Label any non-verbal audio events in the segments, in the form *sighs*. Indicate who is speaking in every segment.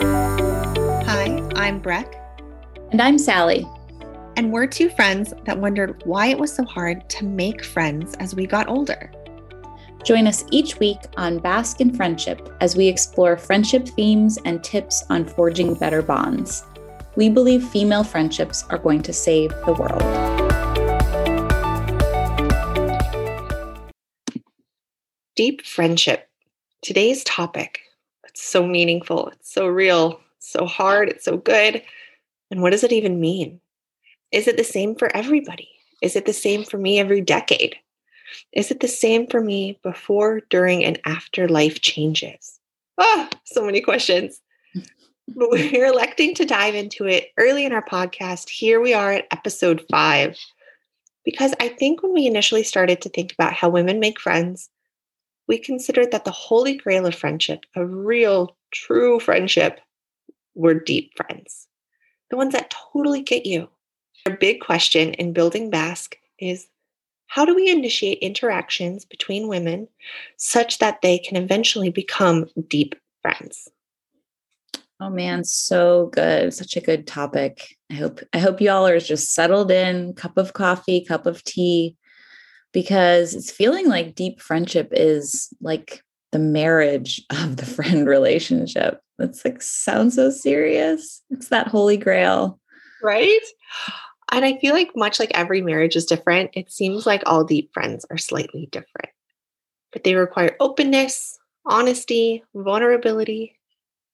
Speaker 1: Hi, I'm Breck.
Speaker 2: And I'm Sally.
Speaker 1: And we're two friends that wondered why it was so hard to make friends as we got older.
Speaker 2: Join us each week on Bask in Friendship as we explore friendship themes and tips on forging better bonds. We believe female friendships are going to save the world.
Speaker 1: Deep friendship. Today's topic. It's so meaningful. It's so real. It's so hard. It's so good. And what does it even mean? Is it the same for everybody? Is it the same for me every decade? Is it the same for me before, during, and after life changes? Oh, so many questions. but *laughs* we're electing to dive into it early in our podcast. Here we are at episode five. Because I think when we initially started to think about how women make friends, we considered that the holy grail of friendship, a real, true friendship, were deep friends. The ones that totally get you. Our big question in building Bask is how do we initiate interactions between women such that they can eventually become deep friends?
Speaker 2: Oh man, so good. Such a good topic. I hope I hope y'all are just settled in, cup of coffee, cup of tea because it's feeling like deep friendship is like the marriage *laughs* of the friend relationship. It's like sounds so serious. It's that holy grail.
Speaker 1: Right? And I feel like much like every marriage is different, it seems like all deep friends are slightly different. But they require openness, honesty, vulnerability.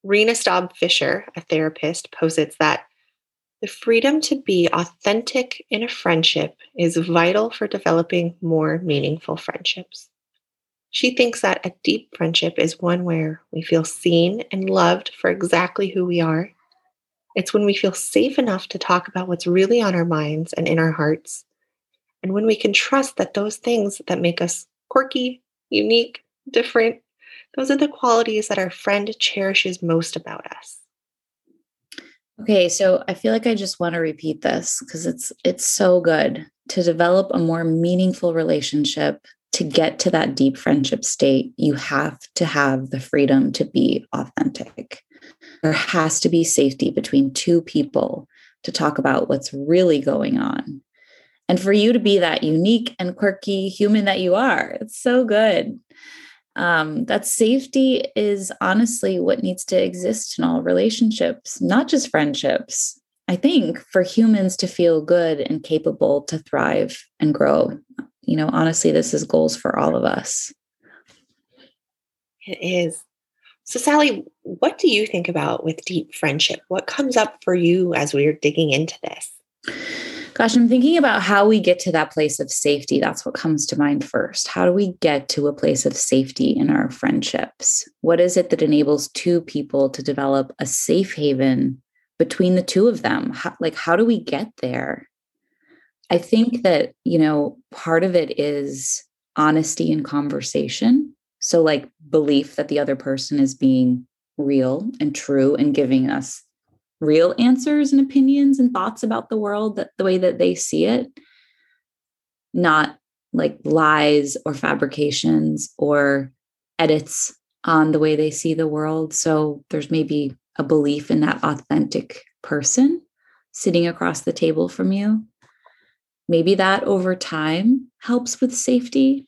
Speaker 1: Rena Staub Fisher, a therapist, posits that the freedom to be authentic in a friendship is vital for developing more meaningful friendships. She thinks that a deep friendship is one where we feel seen and loved for exactly who we are it's when we feel safe enough to talk about what's really on our minds and in our hearts. And when we can trust that those things that make us quirky, unique, different, those are the qualities that our friend cherishes most about us.
Speaker 2: Okay, so I feel like I just want to repeat this because it's it's so good to develop a more meaningful relationship to get to that deep friendship state. You have to have the freedom to be authentic there has to be safety between two people to talk about what's really going on. And for you to be that unique and quirky human that you are, it's so good. Um, that safety is honestly what needs to exist in all relationships, not just friendships. I think for humans to feel good and capable to thrive and grow, you know, honestly, this is goals for all of us.
Speaker 1: It is. So, Sally, what do you think about with deep friendship? What comes up for you as we're digging into this?
Speaker 2: Gosh, I'm thinking about how we get to that place of safety. That's what comes to mind first. How do we get to a place of safety in our friendships? What is it that enables two people to develop a safe haven between the two of them? How, like, how do we get there? I think that, you know, part of it is honesty and conversation. So, like, belief that the other person is being real and true and giving us real answers and opinions and thoughts about the world that the way that they see it, not like lies or fabrications or edits on the way they see the world. So, there's maybe a belief in that authentic person sitting across the table from you. Maybe that over time helps with safety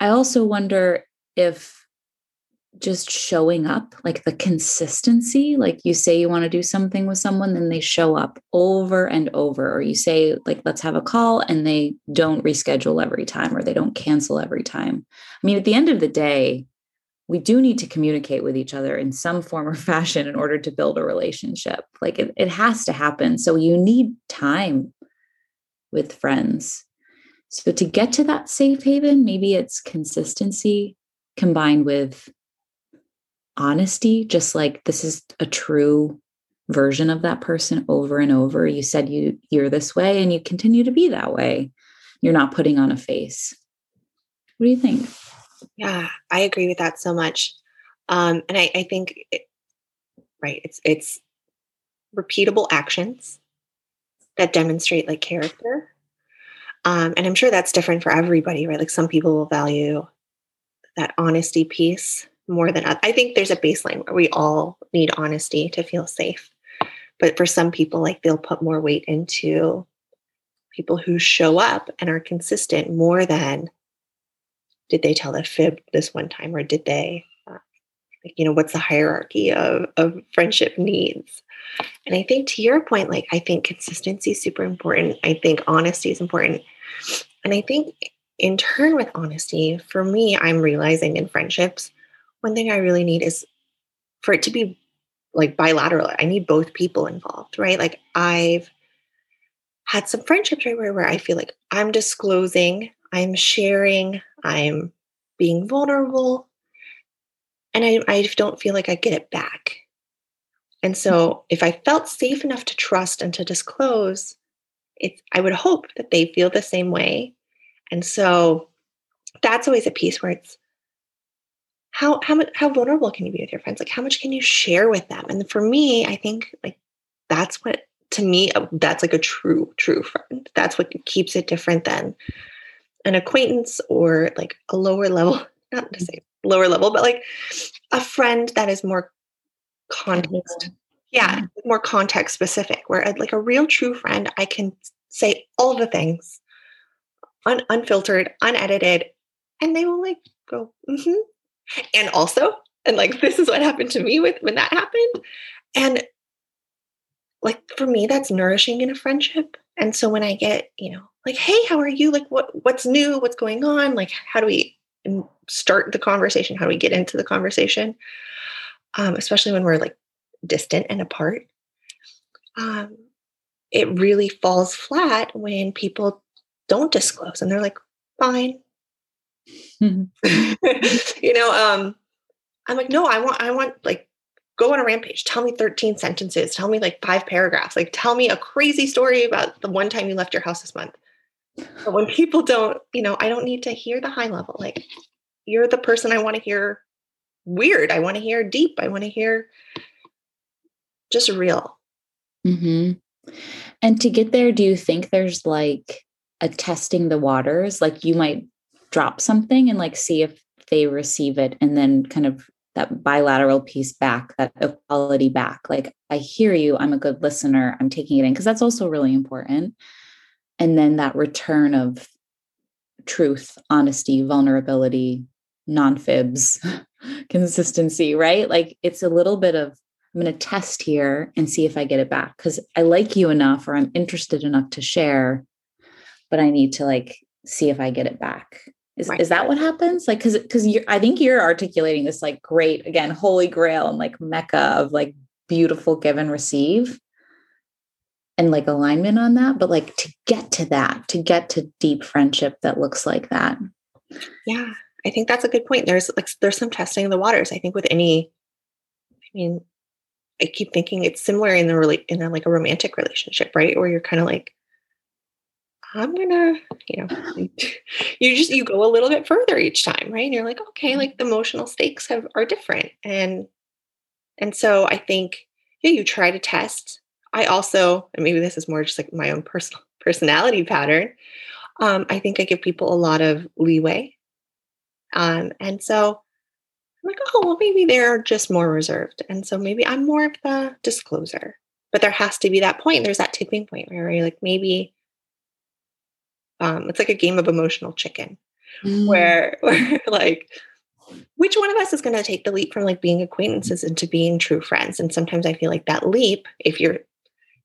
Speaker 2: I also wonder if just showing up, like the consistency, like you say you want to do something with someone, then they show up over and over, or you say, like, let's have a call, and they don't reschedule every time or they don't cancel every time. I mean, at the end of the day, we do need to communicate with each other in some form or *laughs* fashion in order to build a relationship. Like it, it has to happen. So you need time with friends so to get to that safe haven, maybe it's consistency combined with honesty, just like this is a true version of that person over and over. You said you you're this way and you continue to be that way. You're not putting on a face. What do you think?
Speaker 1: Yeah, I agree with that so much. Um, and I, I think it, right, it's it's repeatable actions that demonstrate like character um, and I'm sure that's different for everybody, right? Like some people will value that honesty piece more than I think there's a baseline where we all need honesty to feel safe. But for some people, like they'll put more weight into people who show up and are consistent more than did they tell a fib this one time or did they uh, like, you know what's the hierarchy of, of friendship needs? And i think to your point like i think consistency is super important. I think honesty is important. And i think in turn with honesty for me i'm realizing in friendships one thing i really need is for it to be like bilateral i need both people involved right like i've had some friendships right where, where I feel like I'm disclosing, I'm sharing, I'm being vulnerable, and I, I don't feel like I get it back. And so if I felt safe enough to trust and to disclose, it's I would hope that they feel the same way. And so that's always a piece where it's how how much how vulnerable can you be with your friends? Like how much can you share with them? And for me, I think like that's what to me, uh, that's like a true, true friend. That's what keeps it different than an acquaintance or like a lower level, *laughs* not to say lower level, but like a friend that is more context. Yeah, more context specific, where uh, like a real true friend, I can say all the things un- unfiltered, unedited, and they will like go, mm-hmm. And also, and like this is what happened to me with when that happened. And like for me that's nourishing in a friendship. And so when i get you know like hey how are you? Like what what's new? What's going on? Like how do we start the conversation? How do we get into the conversation? Um, especially when we're like distant and apart. Um, it really falls flat when people don't disclose and they're like fine. *laughs* you know um i'm like no i want i want like go on a rampage. Tell me 13 sentences. Tell me like five paragraphs. Like tell me a crazy story about the one time you left your house this month. But when people don't, you know, I don't need to hear the high level. Like you're the person I want to hear weird. I want to hear deep. I want to hear just real.
Speaker 2: Mm-hmm. And to get there, do you think there's like a testing the waters? Like you might drop something and like see if they receive it and then kind of that bilateral piece back, that equality back. Like, I hear you, I'm a good listener, I'm taking it in, because that's also really important. And then that return of truth, honesty, vulnerability, non fibs, *laughs* consistency, right? Like, it's a little bit of, I'm going to test here and see if I get it back because I like you enough or I'm interested enough to share, but I need to like see if I get it back. Is, right. is that what happens? Like, cause, cause you I think you're articulating this like great, again, holy grail and like mecca of like beautiful give and receive and like alignment on that. But like to get to that, to get to deep friendship that looks like that.
Speaker 1: Yeah. I think that's a good point. There's like, there's some testing of the waters. I think with any, I mean, I keep thinking it's similar in the really in a, like a romantic relationship, right? Where you're kind of like, I'm gonna, you know, *laughs* you just you go a little bit further each time, right? And you're like, okay, like the emotional stakes have are different, and and so I think yeah, you try to test. I also, and maybe this is more just like my own personal *laughs* personality pattern. Um, I think I give people a lot of leeway, um, and so I'm like, oh, well, maybe they're just more reserved, and so maybe I'm more of the discloser. But there has to be that point. There's that tipping point where you're like, maybe um, it's like a game of emotional chicken mm. where, *laughs* where like which one of us is going to take the leap from like being acquaintances into being true friends? And sometimes i feel like that leap if you're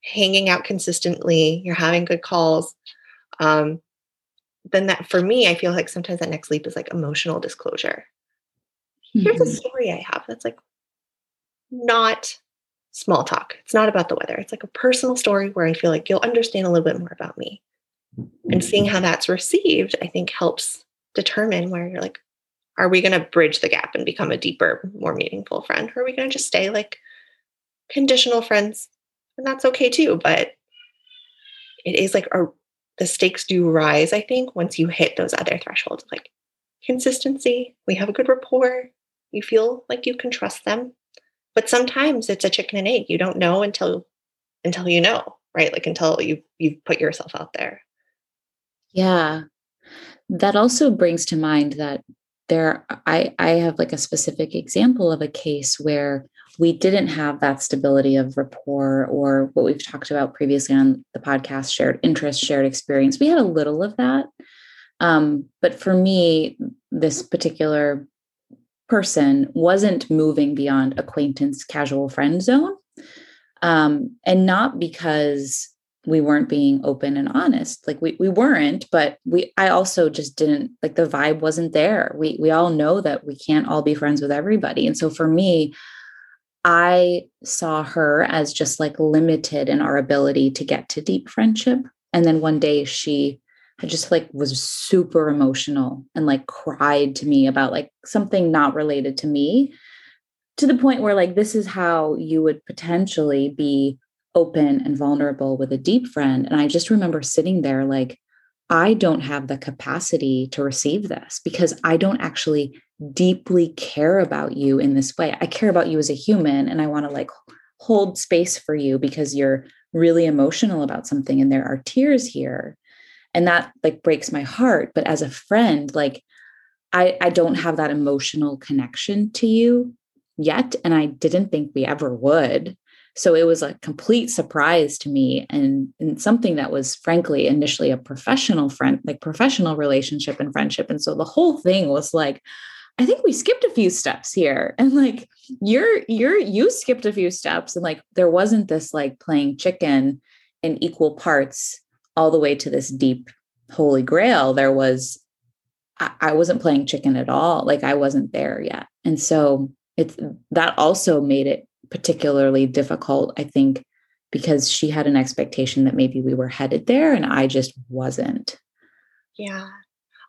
Speaker 1: hanging out consistently you're having good calls um, then that for me i feel like sometimes that next leap is like emotional disclosure. Here's a story i have that's like not small talk. It's not about the weather. It's like a personal story where i feel like you'll understand a little bit more about me and mm. seeing how that's received i think helps determine where you're like are we going to bridge the gap and become a deeper more meaningful friend? Or are we going to just stay like conditional friends? And that's okay too but it is like a, the stakes do rise i think once you hit those other thresholds like consistency we have a good rapport you feel like you can trust them. But sometimes it's a chicken and egg you don't know until until you know right? Like until you you've put yourself out there
Speaker 2: yeah. That also brings to mind that there I I have like a specific example of a case where we didn't have that stability of rapport or what we've talked about previously on the podcast shared interest shared experience. We had a little of that. Um, but for me this particular person wasn't moving beyond acquaintance casual friend zone. Um, and not because we weren't being open and honest. Like we, we weren't but we i also just didn't like the vibe wasn't there. We we all know that we can't all be friends with everybody. And so for me I saw her as just like limited in our ability to get to deep friendship. And then one day she just like was super emotional and like cried to me about like something not related to me to the point where like this is how you would potentially be open and vulnerable with a deep friend. And I just remember sitting there like, I don't have the capacity to receive this because I don't actually deeply care about you in this way. I care about you as a human and I want to like hold space for you because you're really emotional about something and there are tears here. And that like breaks my heart, but as a friend like I I don't have that emotional connection to you yet and I didn't think we ever would. So it was a complete surprise to me and, and something that was frankly initially a professional friend, like professional relationship and friendship. And so the whole thing was like, I think we skipped a few steps here. *laughs* And like you're you're you skipped a few steps and like there wasn't this like playing chicken in equal parts all the way to this deep holy grail. There was I, I wasn't playing chicken at all. Like I wasn't there yet. And so it's that also made it particularly difficult, I think, because she had an expectation that maybe we were headed there and I just wasn't.
Speaker 1: Yeah.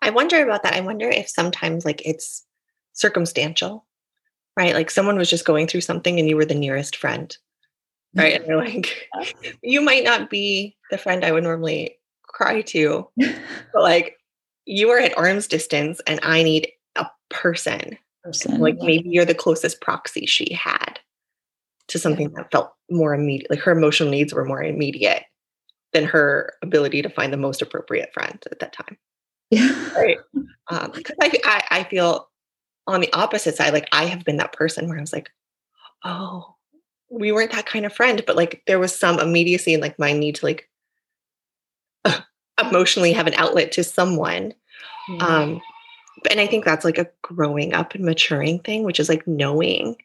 Speaker 1: I wonder about that. I wonder if sometimes like it's circumstantial, right? Like someone was just going through something and you were the nearest friend, right? And you're like, *laughs* you might not be the friend I would normally cry to, but like you are at arm's distance and I need a person. person like maybe you're the closest proxy she had to something that felt more immediate, like her emotional needs were more immediate than her ability to find the most appropriate friend at that time. Yeah. Right. *laughs* Um, because I, I, I feel on the opposite side, like I have been that person where I was like, oh, we weren't that kind of friend, but like there was some immediacy and like my need to like uh, *sighs* emotionally have an outlet to someone. Mm-hmm. Um, and I think that's like a growing up and maturing thing, which is like knowing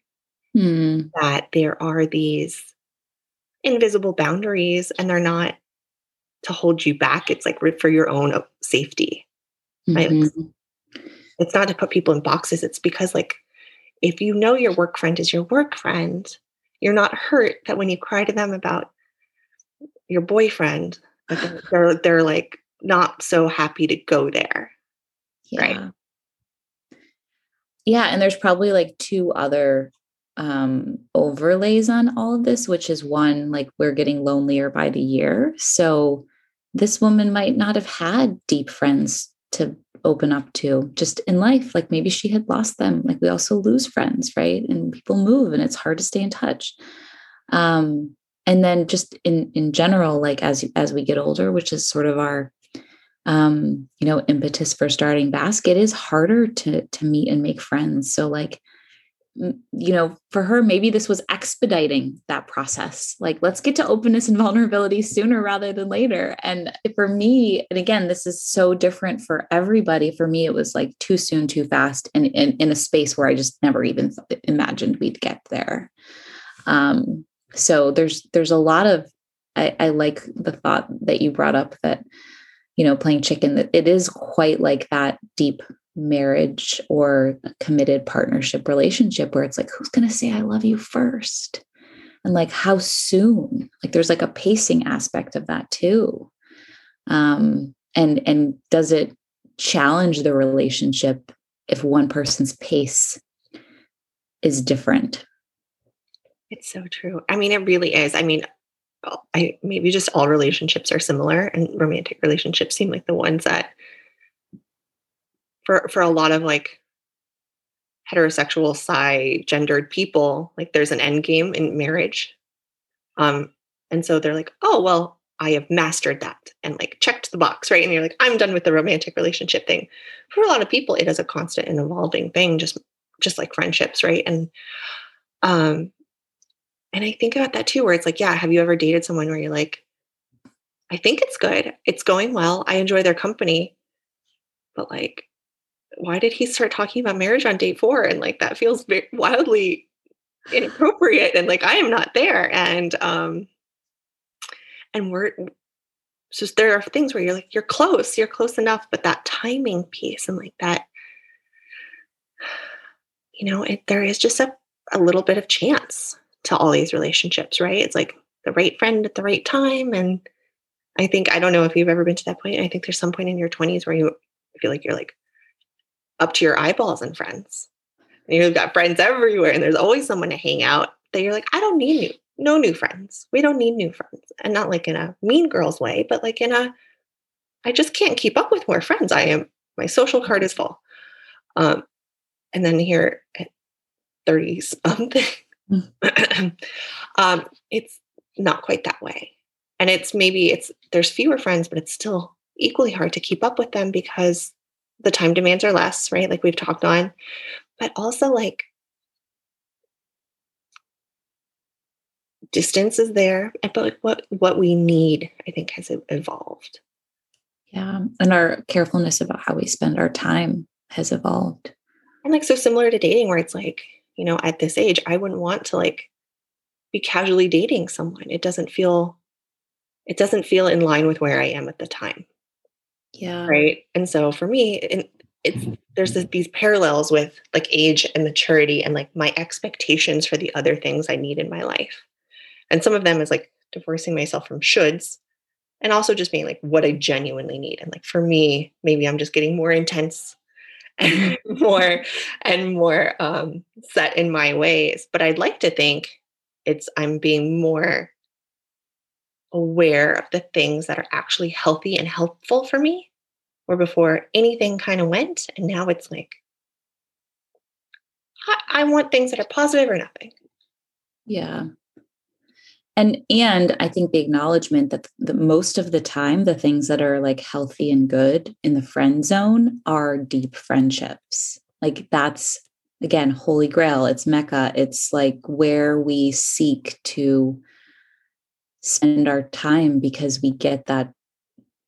Speaker 1: mm. that there are these invisible boundaries and they're not to hold you back. It's like for your own uh, safety. Right? Mm-hmm. It's not to put people in boxes. It's because, like, if you know your work friend is your work friend, you're not hurt that when you cry to them about your boyfriend, they're, *sighs* they're, they're like not so happy to go there.
Speaker 2: Yeah. Right. Yeah. And there's probably like two other um overlays on all of this, which is one, like we're getting lonelier by the year. So this woman might not have had deep friends to open up to just in life. Like maybe she had lost them. Like we also lose friends right? And people move and it's hard to stay in touch. Um and then just in in general like as as we get older which is sort of our um you know impetus for starting basket is harder to to meet and make friends. So like you know, for her, maybe this was expediting that process. Like, let's get to openness and *laughs* vulnerability sooner rather than later. And for me, and again, this is so different for everybody. For me, it was like too soon, too fast, and in, a space where I just never even imagined we'd get there. Um, so there's there's a lot of I, I like the thought that you brought up that you know playing chicken that it is quite like that deep marriage or committed partnership relationship where it's like who's going to say i love you first? And like how soon? Like there's like a pacing aspect of that too. Um and and does it challenge the relationship if one person's pace is different?
Speaker 1: It's so true. I mean it really is. I mean i maybe just all relationships are similar and romantic relationships seem like the ones that for for a lot of like heterosexual cis gendered people like there's an end game in marriage um and so they're like oh well I have mastered that and like checked the box, right? And you're like, I'm done with the romantic relationship thing. For a lot of people, it is a constant and evolving thing, just just like friendships, right? And um, and I think about that too, where it's like, yeah, have you ever dated someone where you're like, I think it's good, it's going well, I enjoy their company, but like, why did he start talking about marriage on day four? And like that feels wildly inappropriate, and like I am not there, and um, and we're just there are things where you're like you're close you're close enough but that timing piece and like that *sighs* you know it, there is just a, a little bit of chance to all these relationships right? It's like the right friend at the right time. And i think i don't know if you've ever been to that point i think there's some point in your 20s where you feel like you're like up to your eyeballs in friends and you've got friends everywhere and there's always someone to hang out that you're like i don't need new, no new friends. We don't need new friends. And not like in a mean girls way, but like in a I just can't keep up with more friends. I am my social card is full. Um, and then here at 30 something, *laughs* um, it's not quite that way. And it's maybe it's there's fewer friends, but it's still equally hard to keep up with them because the time demands are less, right? Like we've talked on. But also like distance is there, but like what what we need, I think, has evolved.
Speaker 2: Yeah, and our carefulness about how we spend our time has evolved.
Speaker 1: And like so similar to dating, where it's like, you know, at this age, I wouldn't want to like be casually dating someone. It doesn't feel it doesn't feel in line with where I am at the time.
Speaker 2: Yeah.
Speaker 1: Right. And so for me, it's there's this, these parallels with like age and maturity and like my expectations for the other things I need in my life. And some of them is like divorcing myself from shoulds and also just being like what I genuinely need. And like for me, maybe I'm just getting more intense and *laughs* *laughs* more and more um, set in my ways. But I'd like to think it's I'm being more aware of the things that are actually healthy and helpful for me. Where before anything kind of went, and now it's like I, I want things that are positive or nothing.
Speaker 2: Yeah. And and i think the acknowledgement that the, most of the time the things that are like healthy and good in the friend zone are deep friendships. Like that's again holy grail. It's mecca. It's like where we seek to spend our time because we get that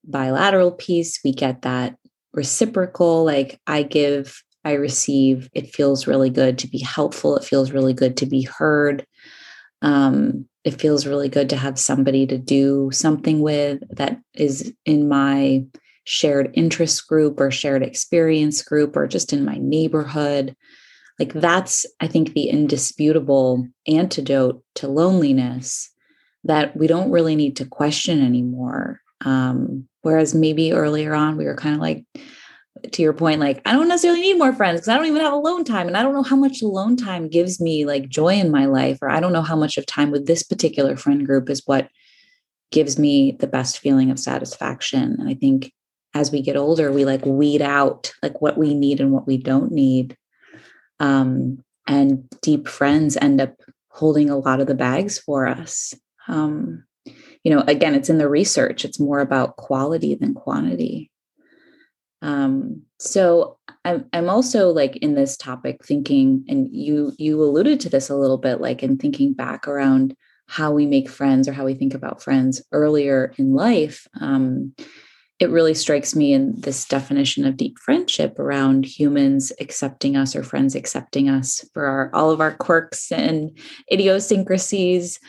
Speaker 2: bilateral piece we get that reciprocal like i give i receive it feels really good to be helpful it feels really good to be heard um, it feels really good to have somebody to do something with that is in my shared interest group or shared experience group or just in my neighborhood. Like that's, I think, the indisputable antidote to loneliness that we don't really need to question anymore. Um, whereas maybe earlier on, we were kind of like, to your point, like I don't necessarily need more friends because I don't even have alone time. And I don't know how much alone time gives me like joy in my life, or I don't know how much of time with this particular friend group is what gives me the best feeling of satisfaction. And I think as we get older, we like weed out like what we need and what we don't need. Um, and deep friends end up holding a lot of the bags for us. Um, you know, again, it's in the research, it's more about quality than quantity. Um, so I'm I'm also like in this topic thinking, and you you alluded to this a little bit, like in thinking back around how we make friends or how we think about friends earlier in life. Um, it really strikes me in this definition of deep friendship around humans accepting us or friends accepting us for our, all of our quirks and idiosyncrasies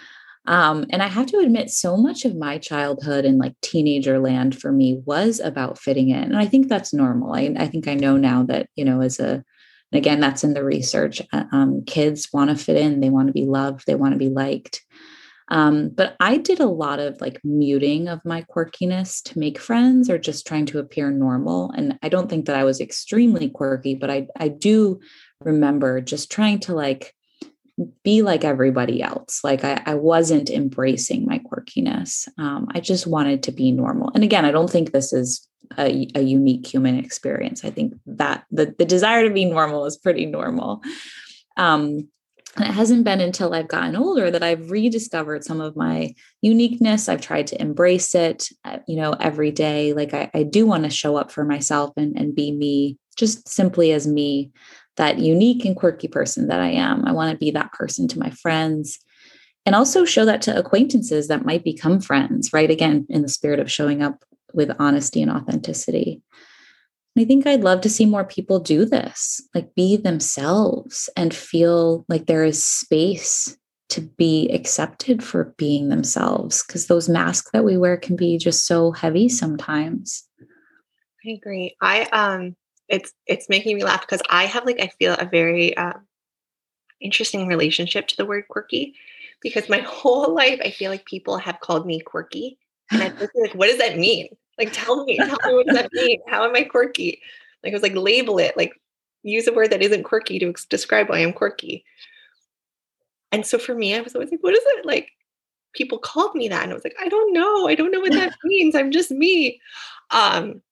Speaker 2: um, and I have to admit, so much of my childhood and like teenager land for me was about fitting in. And I think that's normal. I, I think I know now that, you know, as a, and again, that's in the research, uh, um, kids want to fit in, they want to be loved, they want to be liked. Um, but I did a lot of like muting of my quirkiness to make friends or just trying to appear normal. And I don't think that I was extremely quirky, but I, I do remember just trying to like be like everybody else. Like I, I wasn't embracing my quirkiness. Um, I just wanted to be normal. And again, I don't think this is a, a unique human experience. I think that the, the desire to be normal is pretty normal. Um, And it hasn't been until I've gotten older that I've rediscovered some of my uniqueness. I've tried to embrace it, uh, you know, every day. Like I, I do want to show up for myself and, and be me, just simply as me, that unique and quirky person that I am. I want to be that person to my friends and also show that to acquaintances that might become friends, right? Again, in the spirit of showing up with honesty and authenticity. I think I'd love to see more people do this, like be themselves and feel like there is space to be accepted for being themselves because those masks that we wear can be just so heavy sometimes.
Speaker 1: I agree. I um it's it's making me laugh because I have like I feel a very uh, interesting relationship to the word quirky because my *laughs* whole life I feel like people have called me quirky and I *laughs* was like what does that mean? Like, tell me, tell me what does that mean? How am I quirky? Like, I was like, label it, like, use a word that isn't quirky to describe why I'm quirky. And so for me, I was always like, what is it? Like, people called me that. And I was like, I don't know. I don't know what that *laughs* means. I'm just me. Um,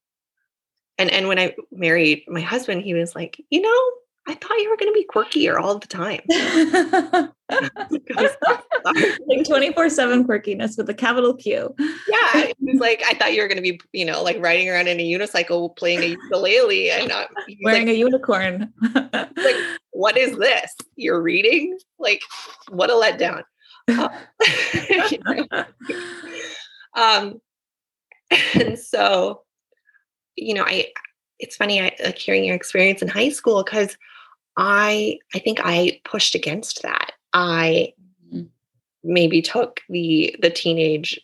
Speaker 1: and and when I married my husband, he was like, you know, I thought you were going to be quirkier all the time. *laughs* *laughs*
Speaker 2: like 24 7 quirkiness with a capital Q.
Speaker 1: Yeah. It's like, I thought you were going to be, you know, like riding around in a unicycle playing a ukulele and not
Speaker 2: wearing like, a unicorn.
Speaker 1: like, *laughs* what is this? You're reading? Like, what a letdown. Uh, um, and so, you know, I, it's funny, I like hearing your experience in high school because I I think I pushed against that. I mm-hmm. maybe took the the teenage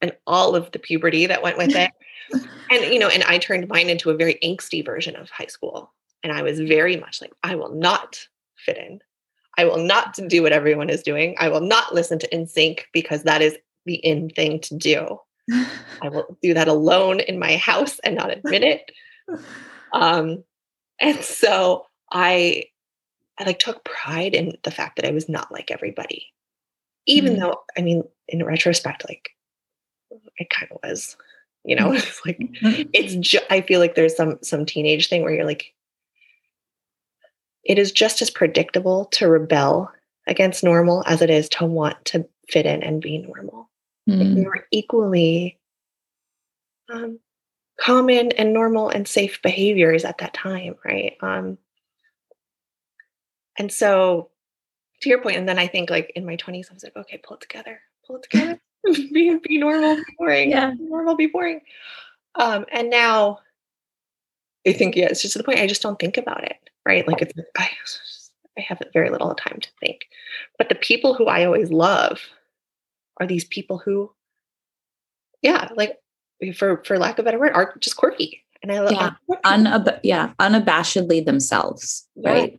Speaker 1: and all of the puberty that went with it. *laughs* and you know, and I turned mine into a very angsty version of high school. And I was very much like, I will not fit in. I will not do what everyone is doing. I will not listen to NSYNC because that is the in thing to do. I will do that alone in my house and not admit it. *laughs* Um, and so I I like took pride in the fact that I was not like everybody. Even mm though I mean in retrospect like it kind of was. You know, *laughs* it's like mm-hmm. it's ju- I feel like there's some some teenage thing where you're like it is just as predictable to rebel against normal as it is to want to fit in and be normal. Mm. We were equally um, common and normal and safe behaviors at that time, right? Um, and so, to your point, and then I think like in my 20s, I was like, okay, pull it together, pull it together, *laughs* *laughs* be, be normal, be boring, yeah. be normal, be boring. Um, and now I think, yeah, it's just to the point I just don't think about it, right? Like it's, I, I have very little time to think. But the people who I always love are these people who, yeah, like for for lack of a better word, are just quirky. And I love
Speaker 2: yeah, Unab- yeah, unabashedly themselves, right?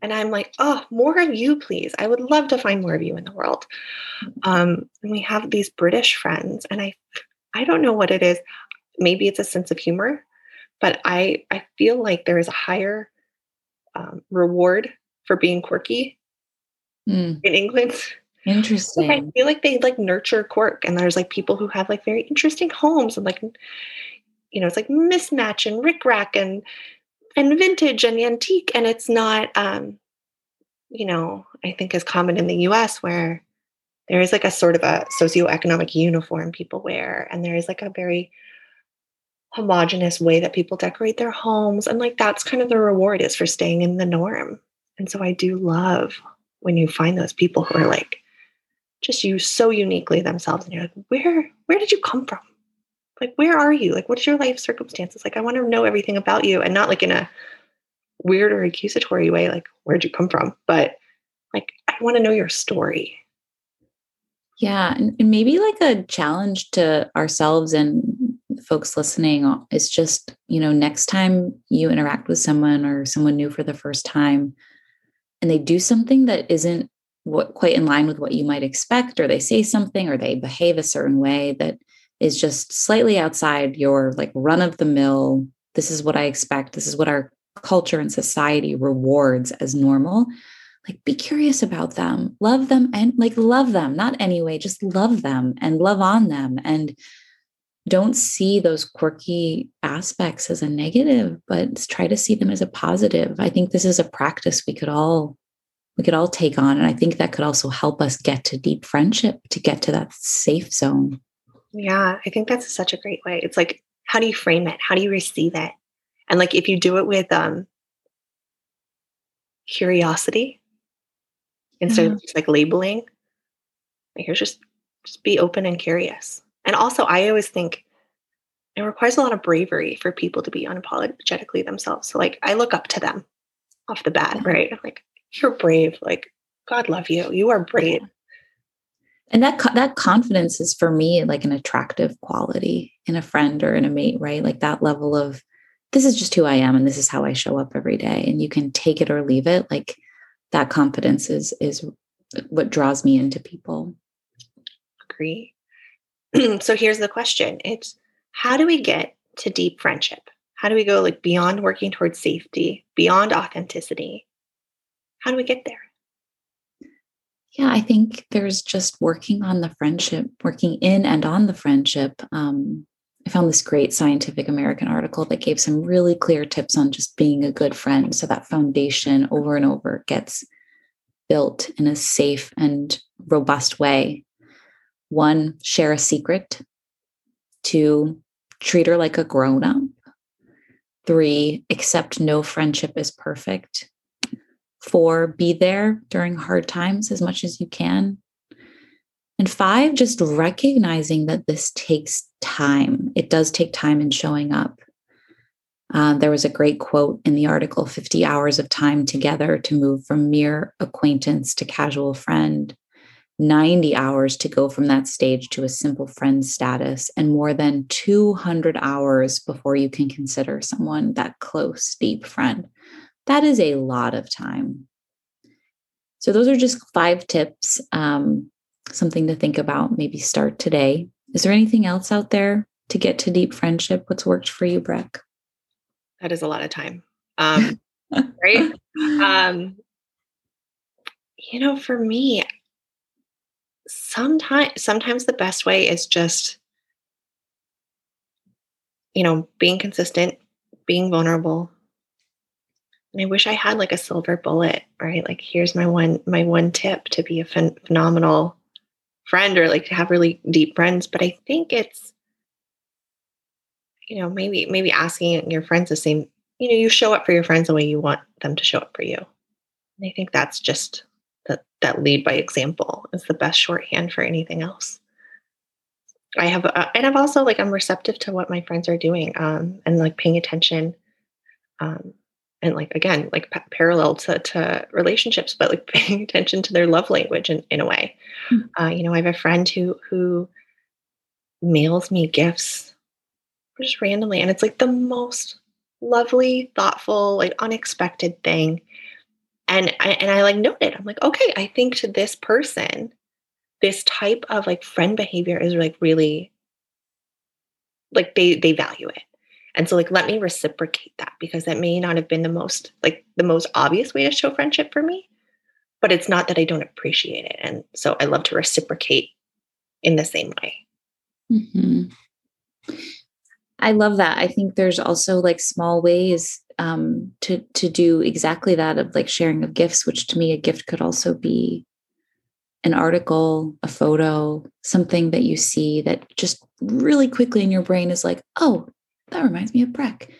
Speaker 1: And I'm like, oh, more of you, please. I would love to find more of you in the world. Mm-hmm. Um, and we have these British friends, and I, I don't know what it is. Maybe it's a sense of humor, but I, I feel like there is a higher um, reward for being quirky mm. in England.
Speaker 2: Interesting.
Speaker 1: I feel like they like nurture quirk, and there's like people who have like very interesting homes, and like, you know, it's like mismatch and rickrack and and vintage and antique and it's not um you know i think as common in the us where there is like a sort of a socioeconomic uniform people wear and there is like a very homogenous way that people decorate their homes and like that's kind of the reward is for staying in the norm and so i do love when you find those people who are like just you so uniquely themselves and you're like where where did you come from? Like where are you? Like what's your life circumstances? Like i want to know everything about you and not like in a weird or accusatory way like where'd you come from? But like i want to know your story.
Speaker 2: Yeah and, and maybe like a challenge to ourselves and folks listening is just you know next time you interact with someone or someone new for the first time and they do something that isn't what quite in line with what you might expect or they say something or they behave a certain way that is just slightly outside your like run of the mill this is what i expect this is what our culture and society rewards as normal. Like be curious about them. Love them and like love them not anyway just love them and love on them. And don't see those quirky aspects as a negative but try to see them as a positive. I think this is a practice we could all we could all take on. And I think that could also help us get to deep friendship, to get to that safe zone.
Speaker 1: Yeah, I think that's such a great way. It's like, how do you frame it? How do you receive it? And like, if you do it with um, curiosity instead of just like labeling, like, here's just just be open and curious. And also, I always think it requires a lot of bravery for people to be unapologetically themselves. So, like, I look up to them off the bat, right? I'm like, you're brave. Like, God love you. You are brave.
Speaker 2: And that that confidence is for me like an attractive quality in a friend or in a mate, right? Like that level of this is just who I am and this is how I show up every day and you can take it or leave it. Like that confidence is is what draws me into people.
Speaker 1: Agree. *clears throat* so here's the question. It's how do we get to deep friendship? How do we go like beyond working towards safety, beyond authenticity? How do we get there?
Speaker 2: Yeah, I think there's just working on the friendship, working in and on the friendship. Um, I found this great Scientific American article that gave some really clear tips on just being a good friend. So that foundation over and over gets built in a safe and robust way. One, share a secret. Two, treat her like a grown up. Three, accept no friendship is perfect. Four, be there during hard times as much as you can. And five, just recognizing that this takes time. It does take time in showing up. Uh, there was a great quote in the article 50 hours of time together to move from mere acquaintance to casual friend, 90 hours to go from that stage to a simple friend status, and more than 200 hours before you can consider someone that close, deep friend. That is a lot of time. So, those are just five tips, um, something to think about. Maybe start today. Is there anything else out there to get to deep friendship? What's worked for you, Breck?
Speaker 1: That is a lot of time. Um, *laughs* right? Um, you know, for me, sometimes sometimes the best way is just you know being consistent being vulnerable I wish I had like a silver bullet, right? Like here's my one my one tip to be a phen- phenomenal friend or like to have really deep friends, but I think it's you know, maybe maybe asking your friends the same, you know, you show up for your friends the way you want them to show up for you. And I think that's just that that lead by example is the best shorthand for anything else. I have, uh, and I've also like I'm receptive to what my friends are doing, um, and like paying attention. Um, and like again like p- parallel to, to relationships but like *laughs* paying attention to their love language in, in a way. Mm-hmm. uh, you know i have a friend who who mails me gifts just randomly and it's like the most lovely thoughtful like unexpected thing. And I, and I like noted i'm like okay i think to this person this type of like friend behavior is like really like they they value it and so like let me reciprocate that because that may not have been the most like the most obvious way to show friendship for me, but it's not that I don't appreciate it. And so I love to reciprocate in the same way.
Speaker 2: Mm-hmm. I love that. I think there's also like small ways um, to to do exactly that of like sharing of gifts, which to me a gift could also be an article, a photo, something that you see that just really quickly in your brain is like, oh, that reminds me of Breck.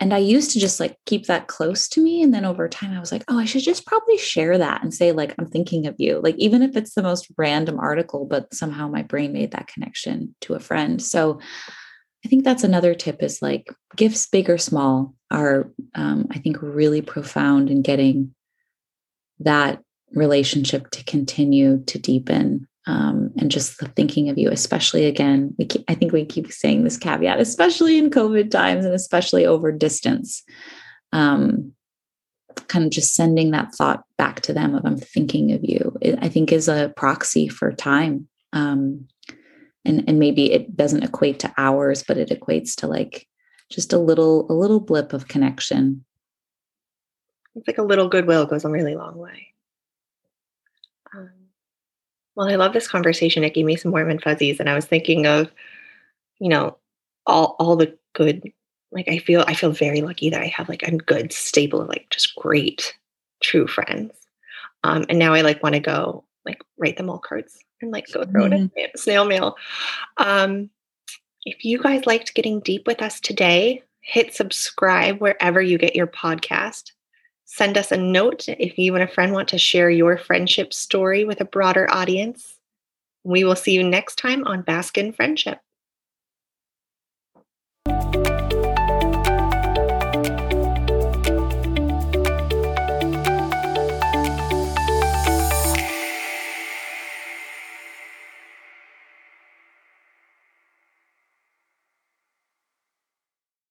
Speaker 2: And I used to just like keep that close to me. And then over time, I was like, oh, I should just probably share that and say, like, I'm thinking of you. Like, even if it's the most random article, but somehow my brain made that connection to a friend. So I think that's another tip is like gifts, big or small, are, um, I think, really profound in getting that relationship to continue to deepen um, and just the thinking of you, especially again, we keep, I think we keep saying this caveat, especially in COVID times and especially over distance. Um, kind of just sending that thought back to them of I'm thinking of you, it, I think is a proxy for time. Um, and, and maybe it doesn't equate to hours, but it equates to like just a little, a little blip of connection.
Speaker 1: It's like a little goodwill goes a really long way. Um, well, I love this conversation. It gave me some warm and fuzzies. And I was thinking of, you know, all all the good, like I feel I feel very lucky that I have like a good stable of like just great true friends. Um, and now I like want to go like write them all cards and like go throw mm-hmm. it in snail mail. Um, if you guys liked getting deep with us today, hit subscribe wherever you get your podcast. Send us a note if you and a friend want to share your friendship story with a broader audience. We will see you next time on Bask in Friendship.